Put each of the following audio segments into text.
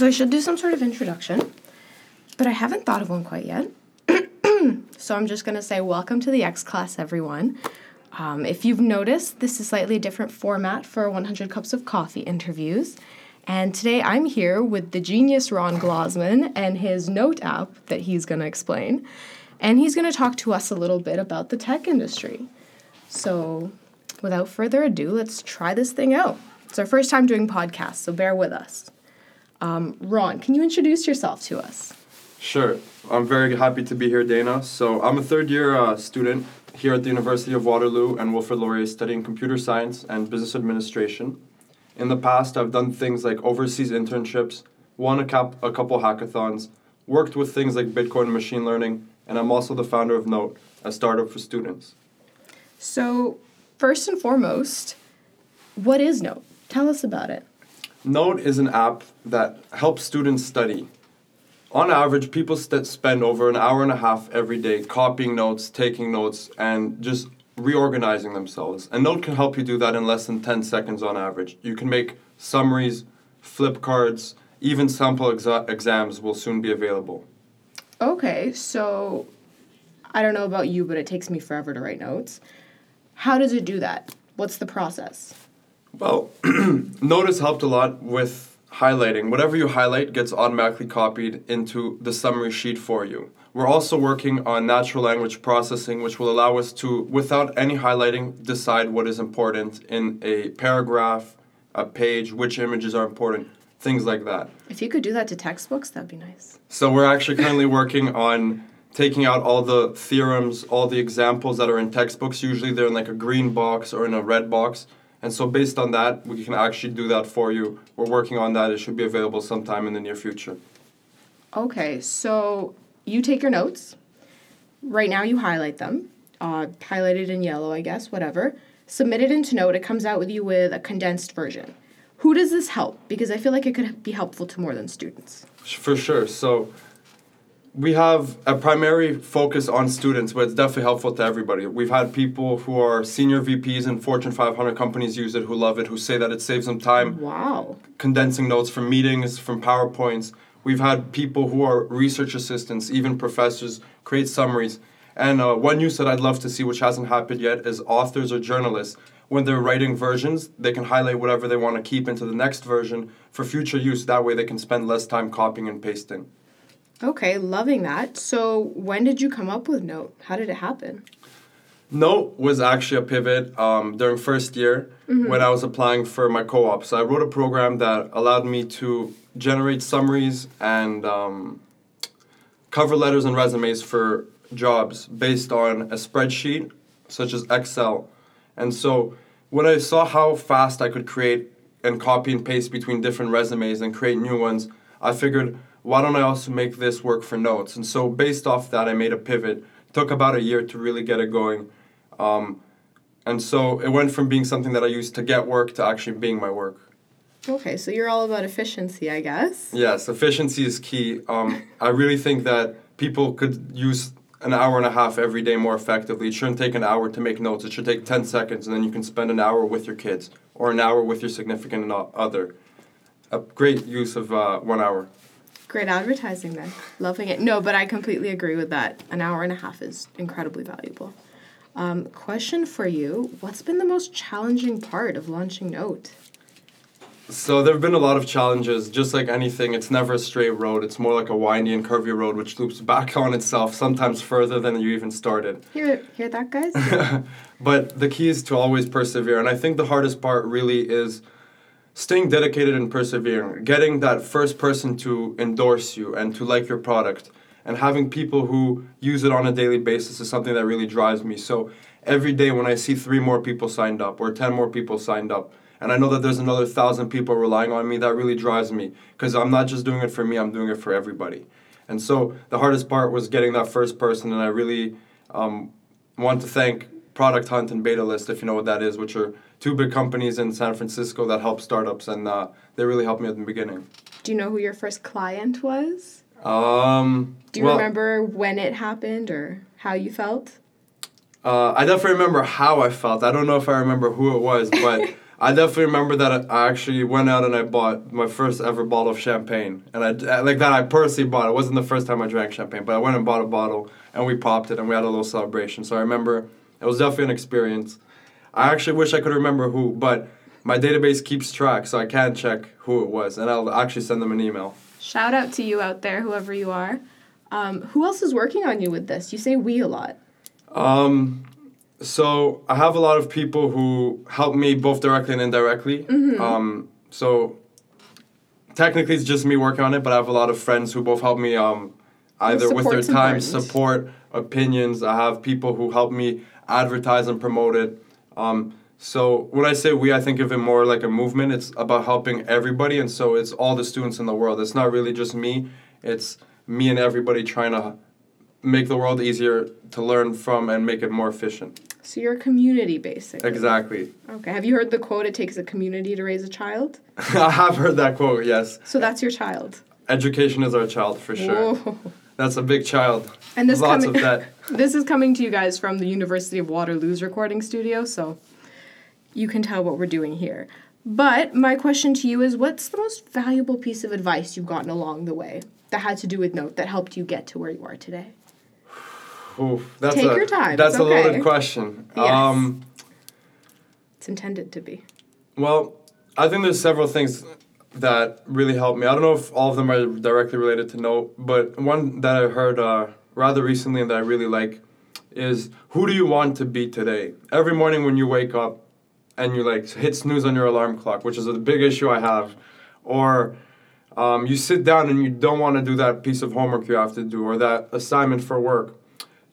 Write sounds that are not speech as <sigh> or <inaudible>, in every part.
So I should do some sort of introduction, but I haven't thought of one quite yet. <clears throat> so I'm just going to say, welcome to the X class, everyone. Um, if you've noticed, this is slightly different format for 100 Cups of Coffee interviews. And today I'm here with the genius Ron Glozman and his Knote app that he's going to explain. And he's going to talk to us a little bit about the tech industry. So, without further ado, let's try this thing out. It's our first time doing podcasts, so bear with us. Um, Ron, can you introduce yourself to us? Sure. I'm very happy to be here, Dana. So, I'm a third year uh, student here at the University of Waterloo and Wilfrid Laurier studying computer science and business administration. In the past, I've done things like overseas internships, won a, cap- a couple hackathons, worked with things like Bitcoin and machine learning, and I'm also the founder of Knote, a startup for students. So, first and foremost, what is Knote? Tell us about it. Knote is an app that helps students study. On average, people st- spend over an hour and a half every day copying notes, taking notes, and just reorganizing themselves. And Knote can help you do that in less than 10 seconds on average. You can make summaries, flip cards, even sample exa- exams will soon be available. Okay, so I don't know about you, but it takes me forever to write notes. How does it do that? What's the process? Well, <clears throat> has helped a lot with highlighting. Whatever you highlight gets automatically copied into the summary sheet for you. We're also working on natural language processing, which will allow us to, without any highlighting, decide what is important in a paragraph, a page, which images are important, things like that. If you could do that to textbooks, that'd be nice. So we're actually currently <laughs> working on taking out all the theorems, all the examples that are in textbooks. Usually they're in like a green box or in a red box. And so based on that, we can actually do that for you. We're working on that. It should be available sometime in the near future. Okay, so you take your notes. Right now, you highlight them, uh, highlighted in yellow, I guess, whatever. Submit it into Knote. It comes out with you with a condensed version. Who does this help? Because I feel like it could be helpful to more than students. For sure. So we have a primary focus on students, but it's definitely helpful to everybody. We've had people who are senior VPs in Fortune 500 companies use it, who love it, who say that it saves them time Wow. condensing notes from meetings, from PowerPoints. We've had people who are research assistants, even professors, create summaries. And uh, one use that I'd love to see, which hasn't happened yet, is authors or journalists. When they're writing versions, they can highlight whatever they want to keep into the next version for future use. That way, they can spend less time copying and pasting. Okay, loving that. So, when did you come up with Knote? How did it happen? Knote was actually a pivot um, during first year when I was applying for my co-op. So I wrote a program that allowed me to generate summaries and um, cover letters and resumes for jobs based on a spreadsheet such as Excel. And so when I saw how fast I could create and copy and paste between different resumes and create new ones, I figured why don't I also make this work for notes? And so based off that, I made a pivot. took about a year to really get it going. Um, and so it went from being something that I used to get work to actually being my work. Okay, so you're all about efficiency, I guess. Yes, efficiency is key. Um, <laughs> I really think that people could use an hour and a half every day more effectively. It shouldn't take an hour to make notes. It should take 10 seconds, and then you can spend an hour with your kids or an hour with your significant other. A great use of uh, one hour. Great advertising then. Loving it. No, but I completely agree with that. An hour and a half is incredibly valuable. Um, question for you What's been the most challenging part of launching Knote? So there have been a lot of challenges. Just like anything, it's never a straight road. It's more like a windy and curvy road, which loops back <laughs> on itself, sometimes further than you even started. Hear, hear that, guys? <laughs> but the key is to always persevere. And I think the hardest part really is staying dedicated and persevering, getting that first person to endorse you and to like your product. And having people who use it on a daily basis is something that really drives me. So every day when I see three more people signed up or 10 more people signed up, and I know that there's another thousand people relying on me, that really drives me because I'm not just doing it for me, I'm doing it for everybody. And so the hardest part was getting that first person, and I really um, want to thank Product Hunt and BetaList, if you know what that is, which are two big companies in San Francisco that help startups, and uh, they really helped me at the beginning. Do you know who your first client was? Um, Do you well, remember when it happened or how you felt? Uh, I definitely remember how I felt. I don't know if I remember who it was, <laughs> but I definitely remember that I actually went out and I bought my first ever bottle of champagne, and I like that I personally bought. It wasn't the first time I drank champagne, but I went and bought a bottle and we popped it and we had a little celebration. So I remember it was definitely an experience. I actually wish I could remember who, but my database keeps track, so I can check who it was, and I'll actually send them an email. Shout out to you out there, whoever you are. Um, who else is working on you with this? You say we a lot. Um, so I have a lot of people who help me both directly and indirectly. Mm-hmm. Um, so technically it's just me working on it, but I have a lot of friends who both help me um, either with their time, important. support, opinions. I have people who help me advertise and promote it. Um, so when I say we, I think of it more like a movement. It's about helping everybody, and so it's all the students in the world. It's not really just me. It's me and everybody trying to make the world easier to learn from and make it more efficient. So you're a community, basically. Exactly. Okay. Have you heard the quote, it takes a community to raise a child? <laughs> I have heard that quote, yes. So that's your child? Education is our child, for sure. Whoa. That's a big child. And this Lots coming, of that. <laughs> this is coming to you guys from the University of Waterloo's recording studio, so you can tell what we're doing here. But my question to you is what's the most valuable piece of advice you've gotten along the way that had to do with Knote that helped you get to where you are today? Oof, that's Take a, your time. That's a loaded question. Yes. Um, it's intended to be. Well, I think there's several things that really helped me. I don't know if all of them are directly related to Knote, but one that I heard uh, rather recently that I really like is who do you want to be today? Every morning when you wake up and you like hit snooze on your alarm clock, which is a big issue I have, or um, you sit down and you don't want to do that piece of homework you have to do or that assignment for work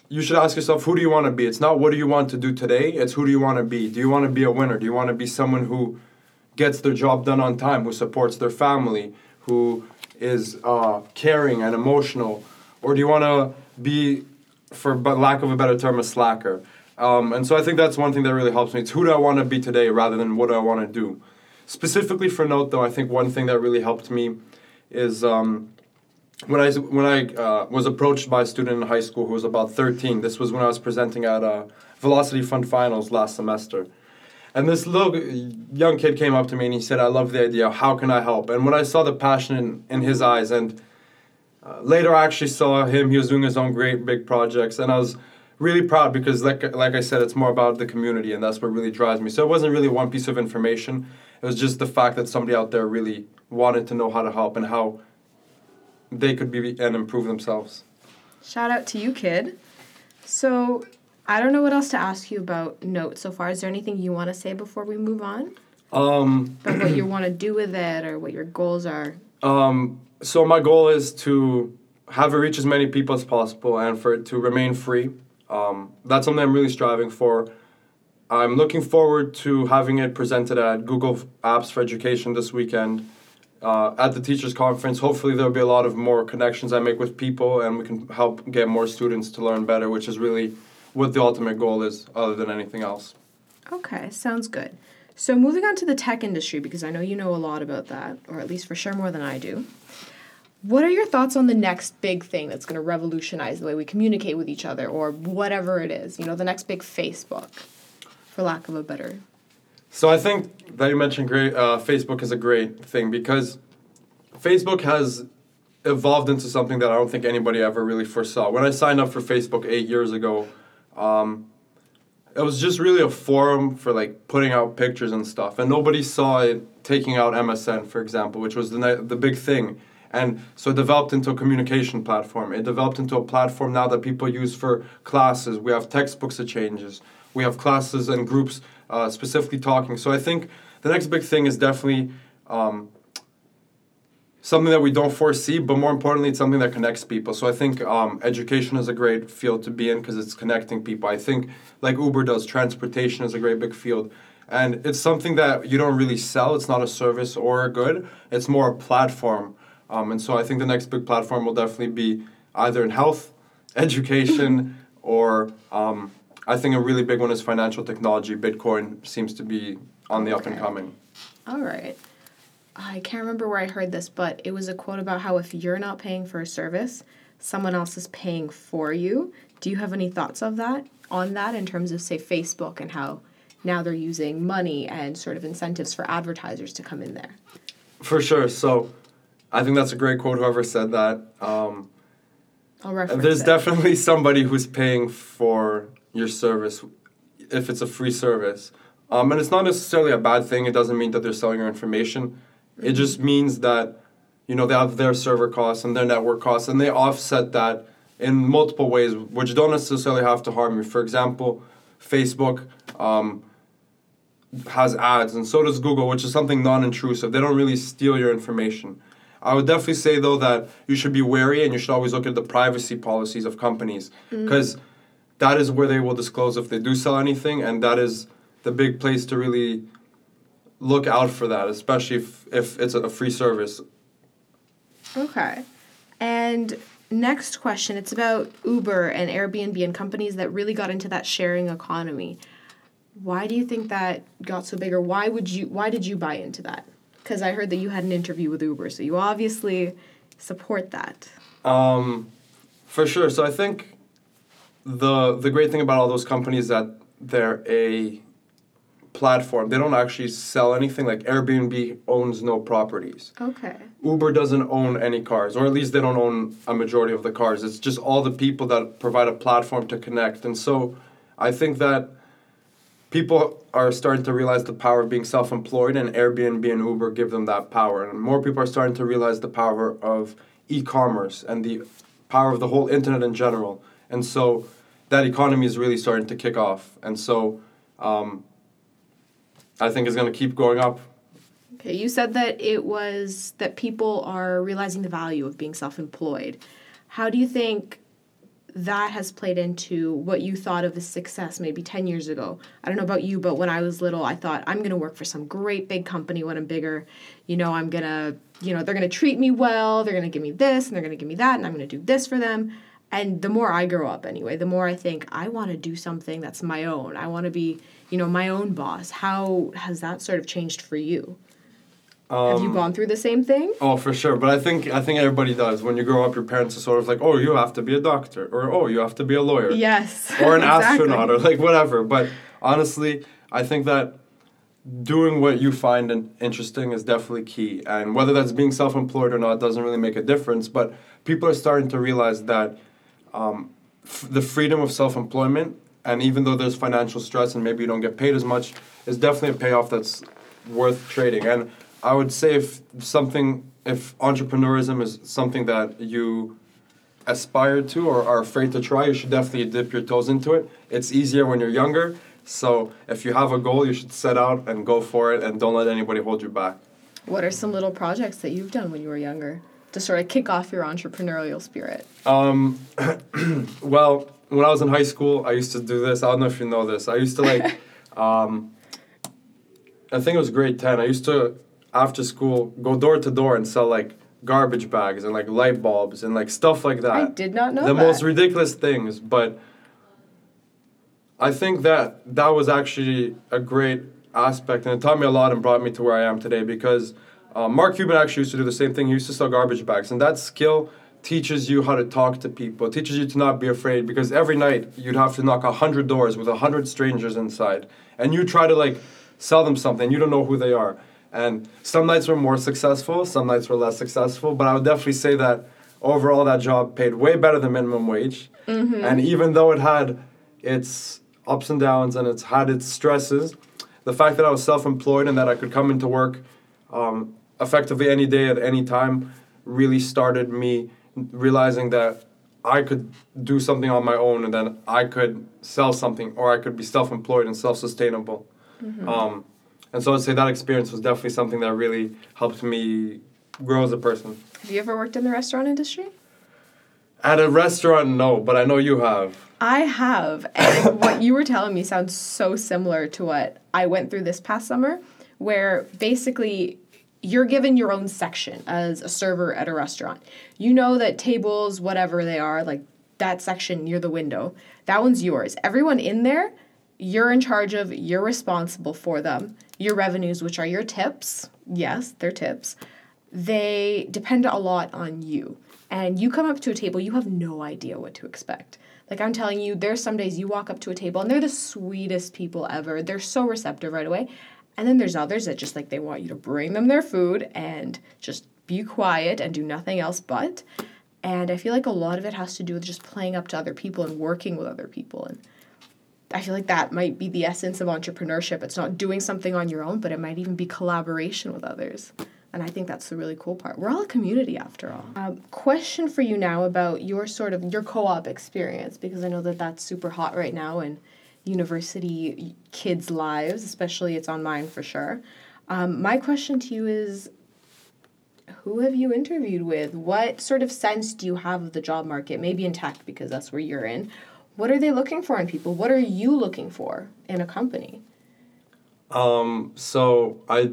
you should ask yourself who do you want to be? It's not what do you want to do today? It's who do you want to be? Do you want to be a winner? Do you want to be someone who gets their job done on time who supports their family who is uh, caring and emotional? Or do you want to be for lack of a better term a slacker um, and so i think that's one thing that really helps me it's who do i want to be today rather than what do i want to do specifically for Knote though i think one thing that really helped me is um, when I when I uh, was approached by a student in high school who was about 13, this was when I was presenting at uh, Velocity Fund Finals last semester, and this little young kid came up to me and he said, "I love the idea. How can I help?" And when I saw the passion in, in his eyes, and uh, later I actually saw him, he was doing his own great big projects, and I was really proud because, like like I said, it's more about the community, and that's what really drives me. So it wasn't really one piece of information; it was just the fact that somebody out there really wanted to know how to help and how they could be and improve themselves. Shout out to you, kid. So, I don't know what else to ask you about Knote so far. Is there anything you want to say before we move on? Um, about what you <clears throat> want to do with it or what your goals are? Um, so, my goal is to have it reach as many people as possible and for it to remain free. Um, that's something I'm really striving for. I'm looking forward to having it presented at Google Apps for Education this weekend uh, at the teachers conference hopefully there'll be a lot of more connections i make with people and we can help get more students to learn better which is really what the ultimate goal is other than anything else okay sounds good so moving on to the tech industry because i know you know a lot about that or at least for sure more than i do what are your thoughts on the next big thing that's going to revolutionize the way we communicate with each other or whatever it is you know the next big facebook for lack of a better so I think that you mentioned great. Uh, Facebook is a great thing because Facebook has evolved into something that I don't think anybody ever really foresaw. When I signed up for Facebook eight years ago, um, it was just really a forum for like putting out pictures and stuff, and nobody saw it taking out MSN, for example, which was the the big thing. And so it developed into a communication platform. It developed into a platform now that people use for classes. We have textbooks that changes. We have classes and groups uh, specifically talking. So I think the next big thing is definitely um, something that we don't foresee, but more importantly, it's something that connects people. So I think um, education is a great field to be in because it's connecting people. I think, like Uber does, transportation is a great big field. And it's something that you don't really sell. It's not a service or a good. It's more a platform. Um, and so I think the next big platform will definitely be either in health, <laughs> education, or um, I think a really big one is financial technology. Bitcoin seems to be on the okay. up and coming. All right. I can't remember where I heard this, but it was a quote about how if you're not paying for a service, someone else is paying for you. Do you have any thoughts of that on that in terms of say Facebook and how now they're using money and sort of incentives for advertisers to come in there. For sure. So I think that's a great quote, whoever said that. Um, I'll reference it. there's it. definitely somebody who's paying for your service if it's a free service. Um, and it's not necessarily a bad thing. It doesn't mean that they're selling your information. It just means that you know they have their server costs and their network costs, and they offset that in multiple ways, which don't necessarily have to harm you. For example, Facebook um, has ads, and so does Google, which is something non-intrusive. They don't really steal your information. I would definitely say though that you should be wary and you should always look at the privacy policies of companies because that is where they will disclose if they do sell anything, and that is the big place to really look out for that, especially if, if it's a free service. Okay. And next question it's about Uber and Airbnb and companies that really got into that sharing economy. Why do you think that got so big or why would you why did you buy into that? Cuz I heard that you had an interview with Uber, so you obviously support that. Um, for sure. So I think the the great thing about all those companies is that they're a platform. They don't actually sell anything. Like Airbnb owns no properties. Okay. Uber doesn't own any cars, or at least they don't own a majority of the cars. It's just all the people that provide a platform to connect. And so I think that people are starting to realize the power of being self employed, and Airbnb and Uber give them that power. And more people are starting to realize the power of e commerce and the power of the whole internet in general. And so that economy is really starting to kick off. And so um, I think it's going to keep going up. Okay, you said that it was that people are realizing the value of being self-employed. How do you think that has played into what you thought of as success maybe 10 years ago? I don't know about you, but when I was little, I thought I'm going to work for some great big company when I'm bigger. You know, I'm going to, you know, they're going to treat me well, they're going to give me this and they're going to give me that and I'm going to do this for them. And the more I grow up anyway, the more I think I want to do something that's my own. I want to be, you know, my own boss. How has that sort of changed for you? Have you um, gone through the same thing? Oh, for sure. But I think I think everybody does. When you grow up, your parents are sort of like, "Oh, you have to be a doctor," or "Oh, you have to be a lawyer," Yes. <laughs> or an exactly. astronaut, or like whatever. But honestly, I think that doing what you find in- interesting is definitely key. And whether that's being self-employed or not doesn't really make a difference. But people are starting to realize that um, f- the freedom of self-employment, and even though there's financial stress and maybe you don't get paid as much, is definitely a payoff that's worth trading. And I would say if something, if entrepreneurism is something that you aspire to or are afraid to try, you should definitely dip your toes into it. It's easier when you're younger. So if you have a goal, you should set out and go for it and don't let anybody hold you back. What are some little projects that you've done when you were younger to sort of kick off your entrepreneurial spirit? Um, <clears throat> well, when I was in high school, I used to do this. I don't know if you know this. I used to like, <laughs> um, I think it was grade 10. I used to, after school, go door to door and sell like garbage bags and like light bulbs and like stuff like that. I did not know the that. most ridiculous things, but I think that that was actually a great aspect, and it taught me a lot and brought me to where I am today. Because uh, Mark Cuban actually used to do the same thing. He used to sell garbage bags, and that skill teaches you how to talk to people. Teaches you to not be afraid. Because every night you'd have to knock a hundred doors with a hundred strangers inside, and you try to like sell them something. You don't know who they are. And some nights were more successful, some nights were less successful. But I would definitely say that overall that job paid way better than minimum wage. And even though it had its ups and downs and it's had its stresses, the fact that I was self-employed and that I could come into work um, effectively any day at any time really started me realizing that I could do something on my own and then I could sell something or I could be self-employed and self-sustainable. Um, and so I'd say that experience was definitely something that really helped me grow as a person. Have you ever worked in the restaurant industry? At a restaurant, no, but I know you have. I have, and <laughs> what you were telling me sounds so similar to what I went through this past summer, where basically you're given your own section as a server at a restaurant. You know that tables, whatever they are, like that section near the window, that one's yours. Everyone in there, you're in charge of, you're responsible for them. Your revenues, which are your tips, yes, they're tips, they depend a lot on you. And you come up to a table, you have no idea what to expect. Like I'm telling you, there's some days you walk up to a table and they're the sweetest people ever. They're so receptive right away. And then there's others that just like they want you to bring them their food and just be quiet and do nothing else but. And I feel like a lot of it has to do with just playing up to other people and working with other people. And I feel like that might be the essence of entrepreneurship. It's not doing something on your own, but it might even be collaboration with others. And I think that's the really cool part. We're all a community after all. Um, question for you now about your sort of your co-op experience because I know that that's super hot right now in university kids' lives, especially it's on mine for sure. Um, my question to you is who have you interviewed with? What sort of sense do you have of the job market? Maybe in tech because that's where you're in. What are they looking for in people? What are you looking for in a company? Um, so I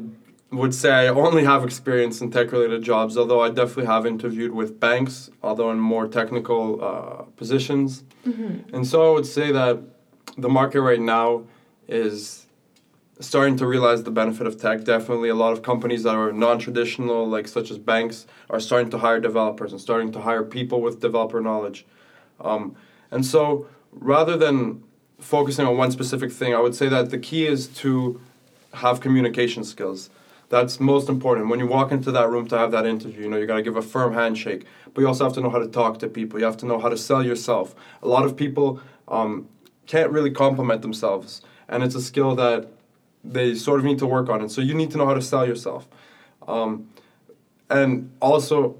would say I only have experience in tech related jobs, although I definitely have interviewed with banks, although in more technical uh, positions. Mm-hmm. And so I would say that the market right now is starting to realize the benefit of tech. Definitely, a lot of companies that are non traditional, like such as banks, are starting to hire developers and starting to hire people with developer knowledge. Um, and so rather than focusing on one specific thing, I would say that the key is to have communication skills. That's most important. When you walk into that room to have that interview, you know, you got to give a firm handshake, but you also have to know how to talk to people. You have to know how to sell yourself. A lot of people um, can't really compliment themselves, and it's a skill that they sort of need to work on. And so you need to know how to sell yourself. Um, and also,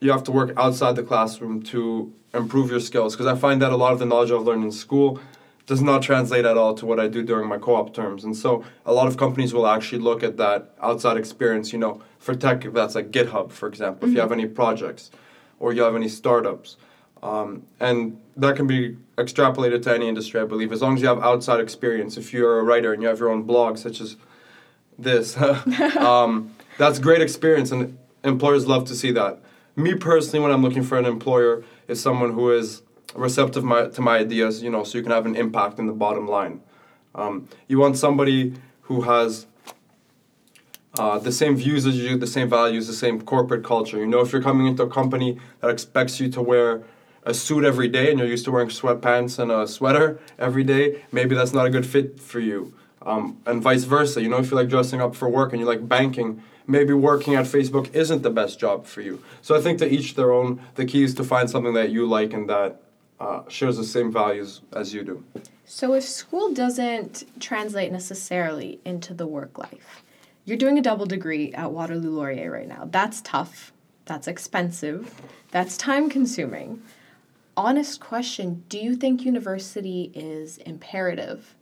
you have to work outside the classroom to improve your skills because I find that a lot of the knowledge I've learned in school does not translate at all to what I do during my co-op terms. And so a lot of companies will actually look at that outside experience, you know, for tech that's like GitHub, for example, mm-hmm. if you have any projects or you have any startups. Um, and that can be extrapolated to any industry, I believe, as long as you have outside experience. If you're a writer and you have your own blog, such as this, <laughs> um, that's great experience, and employers love to see that. Me personally, when I'm looking for an employer, is someone who is receptive my, to my ideas, you know, so you can have an impact in the bottom line. Um, you want somebody who has uh, the same views as you, the same values, the same corporate culture. You know, if you're coming into a company that expects you to wear a suit every day and you're used to wearing sweatpants and a sweater every day, maybe that's not a good fit for you. Um, and vice versa. You know, if you like dressing up for work and you like banking, maybe working at Facebook isn't the best job for you. So I think to each their own. The key is to find something that you like and that uh, shares the same values as you do. So if school doesn't translate necessarily into the work life, you're doing a double degree at Waterloo Laurier right now. That's tough. That's expensive. That's time consuming. Honest question Do you think university is imperative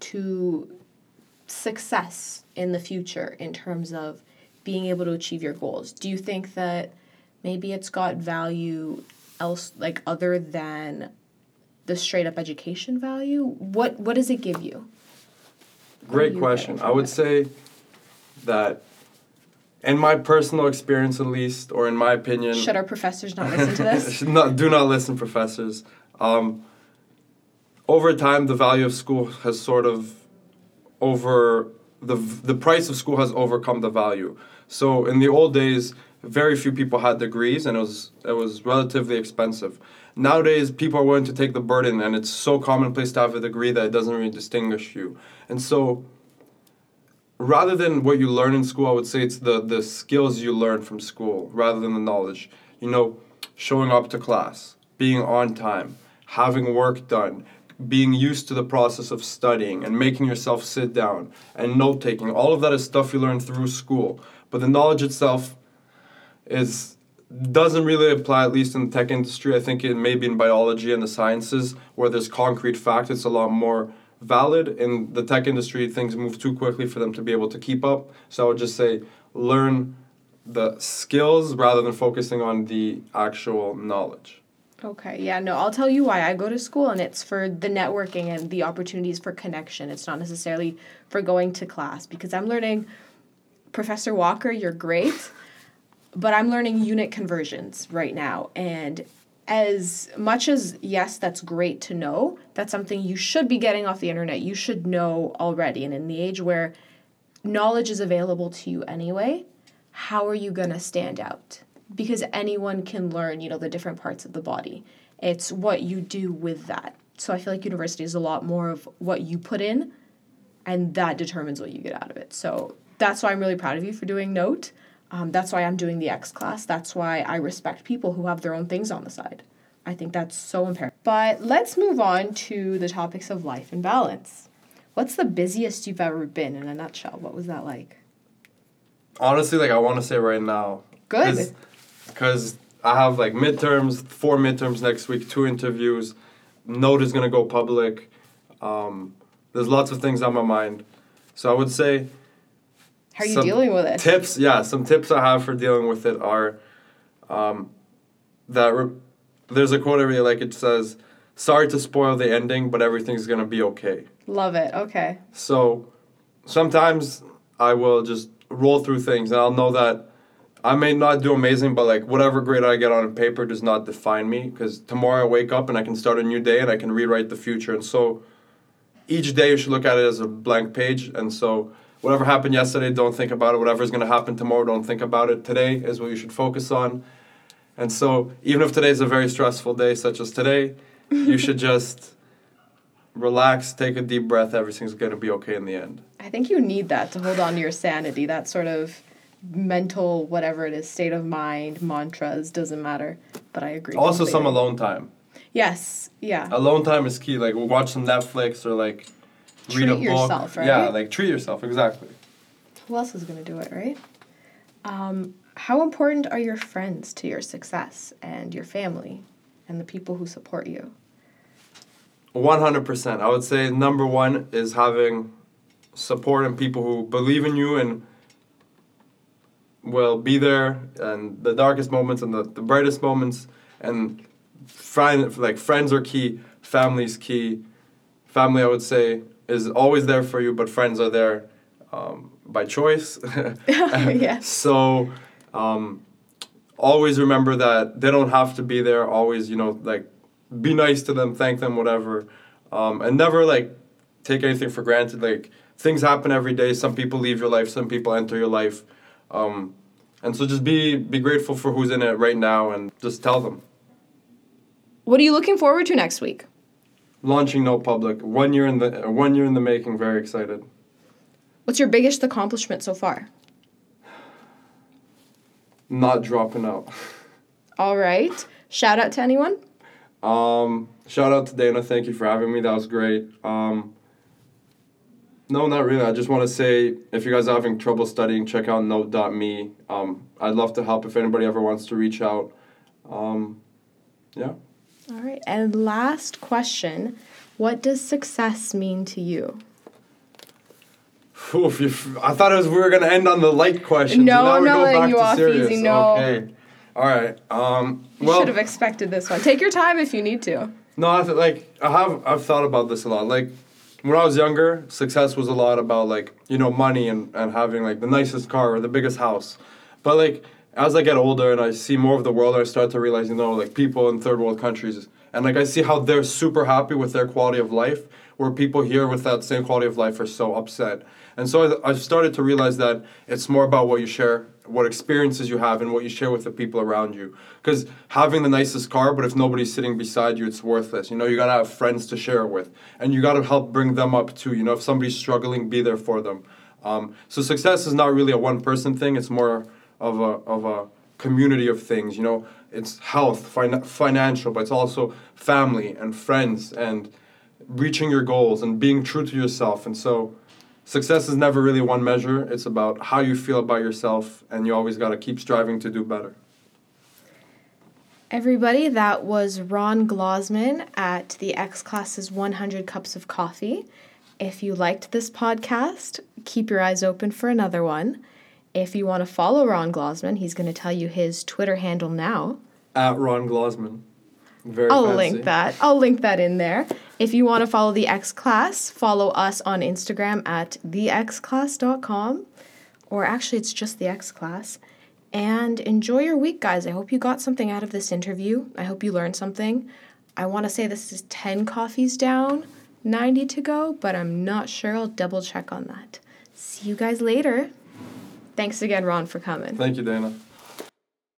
to success in the future in terms of being able to achieve your goals? Do you think that maybe it's got value else like other than the straight up education value? What what does it give you? Great question. I would it? say that in my personal experience at least or in my opinion should our professors not listen to this? <laughs> Not, do not listen professors. Um, over time the value of school has sort of over the the price of school has overcome the value. So in the old days very few people had degrees and it was it was relatively expensive. Nowadays people are willing to take the burden and it's so commonplace to have a degree that it doesn't really distinguish you. And so rather than what you learn in school i would say it's the the skills you learn from school rather than the knowledge. You know showing up to class being on time having work done being used to the process of studying and making yourself sit down and note taking. All of that is stuff you learn through school. But the knowledge itself is doesn't really apply at least in the tech industry. I think it maybe in biology and the sciences where there's concrete fact, it's a lot more valid. In the tech industry, things move too quickly for them to be able to keep up. So I would just say learn the skills rather than focusing on the actual knowledge. Okay, yeah, no, I'll tell you why. I go to school and it's for the networking and the opportunities for connection. It's not necessarily for going to class because I'm learning Professor Walker, you're great but I'm learning unit conversions right now. And as much as, yes, that's great to know, that's something you should be getting off the internet. You should know already. And in the age where knowledge is available to you anyway, how are you going to stand out? Because anyone can learn, you know, the different parts of the body. It's what you do with that. So I feel like university is a lot more of what you put in and that determines what you get out of it. So that's why I'm really proud of you for doing Knote. Um, that's why I'm doing the X class. That's why I respect people who have their own things on the side. I think that's so imperative. But let's move on to the topics of life and balance. What's the busiest you've ever been in a nutshell? What was that like? Honestly, like I want to say right now. Good. Because I have like midterms, four midterms next week, two interviews. Knote is gonna go public. Um, there's lots of things on my mind, so I would say. How are you some dealing with it? Tips, yeah. Some tips I have for dealing with it are, um, that re- there's a quote I really like. It says, "Sorry to spoil the ending, but everything's gonna be okay." Love it. Okay. So sometimes I will just roll through things and I'll know that I may not do amazing, but like whatever grade I get on paper does not define me because tomorrow I wake up and I can start a new day and I can rewrite the future. And so each day you should look at it as a blank page. And so whatever happened yesterday, don't think about it. Whatever's going to happen tomorrow, don't think about it. Today is what you should focus on. And so even if today is a very stressful day, such as today, you should <laughs> just relax, take a deep breath. Everything's going to be okay in the end. I think you need that to hold on to your sanity. That sort of mental, whatever it is, state of mind, mantras, doesn't matter. But I agree. Also, some alone time. Yes. Yeah. Alone time is key. Like, we'll watch some Netflix or like read a Treat book. yourself, right? Yeah, like treat yourself. Exactly. Who else is going to do it, right? Um, how important are your friends to your success and your family and the people who support you? One hundred percent. I would say number one is having support and people who believe in you and will be there and the darkest moments and the, the brightest moments and friend like friends are key family's key family i would say is always there for you but friends are there um, by choice. <laughs> <laughs> Yes. so um, always remember that they don't have to be there always you know like be nice to them thank them whatever. Um, and never like take anything for granted. Like things happen every day. Some people leave your life some people enter your life. Um, and so just be be grateful for who's in it right now and just tell them. What are you looking forward to next week? Launching no public one year in the uh, one year in the making very excited What's your biggest accomplishment so far? not dropping out All right. Shout out to anyone? Um, shout out to Dana. Thank you for having me. That was great. Um, no, not really. I just want to say if you guys are having trouble studying, check out knote.me. Um, I'd love to help if anybody ever wants to reach out. Um, yeah. All right. And last question What does success mean to you? <laughs> Oof, I thought it was we were gonna end on the light question. No, now I'm not letting you off serious. easy, no. Okay. All right. Um, You well, should have expected this one. Take your time if you need to. No, I th- like I have I've thought about this a lot. Like when I was younger, success was a lot about like you know money and and having like the nicest car or the biggest house. But like as I get older and I see more of the world, I start to realize you know like people in third world countries and like I see how they're super happy with their quality of life, where people here with that same quality of life are so upset. And so I, I started to realize that it's more about what you share, what experiences you have, and what you share with the people around you. Because having the nicest car, but if nobody's sitting beside you, it's worthless. You know, you gotta have friends to share it with, and you gotta help bring them up too. You know, if somebody's struggling, be there for them. Um, so success is not really a one-person thing. It's more of a of a community of things. You know, it's health, fin- financial, but it's also family and friends and reaching your goals and being true to yourself. And so, success is never really one measure. It's about how you feel about yourself, and you always got to keep striving to do better. Everybody, that was Ron Glozman at the X Classes 100 Cups of Coffee. If you liked this podcast, keep your eyes open for another one. If you want to follow Ron Glozman, he's going to tell you his Twitter handle now. At Ron Glozman. Very I'll fancy. link that. I'll link that in there. If you want to follow the X Class, follow us on Instagram at thexclass.com. Or actually, it's just the X Class. And enjoy your week, guys. I hope you got something out of this interview. I hope you learned something. I want to say this is 10 coffees down, 90 to go, but I'm not sure. I'll double check on that. See you guys later. Thanks again, Ron, for coming. Thank you, Dana.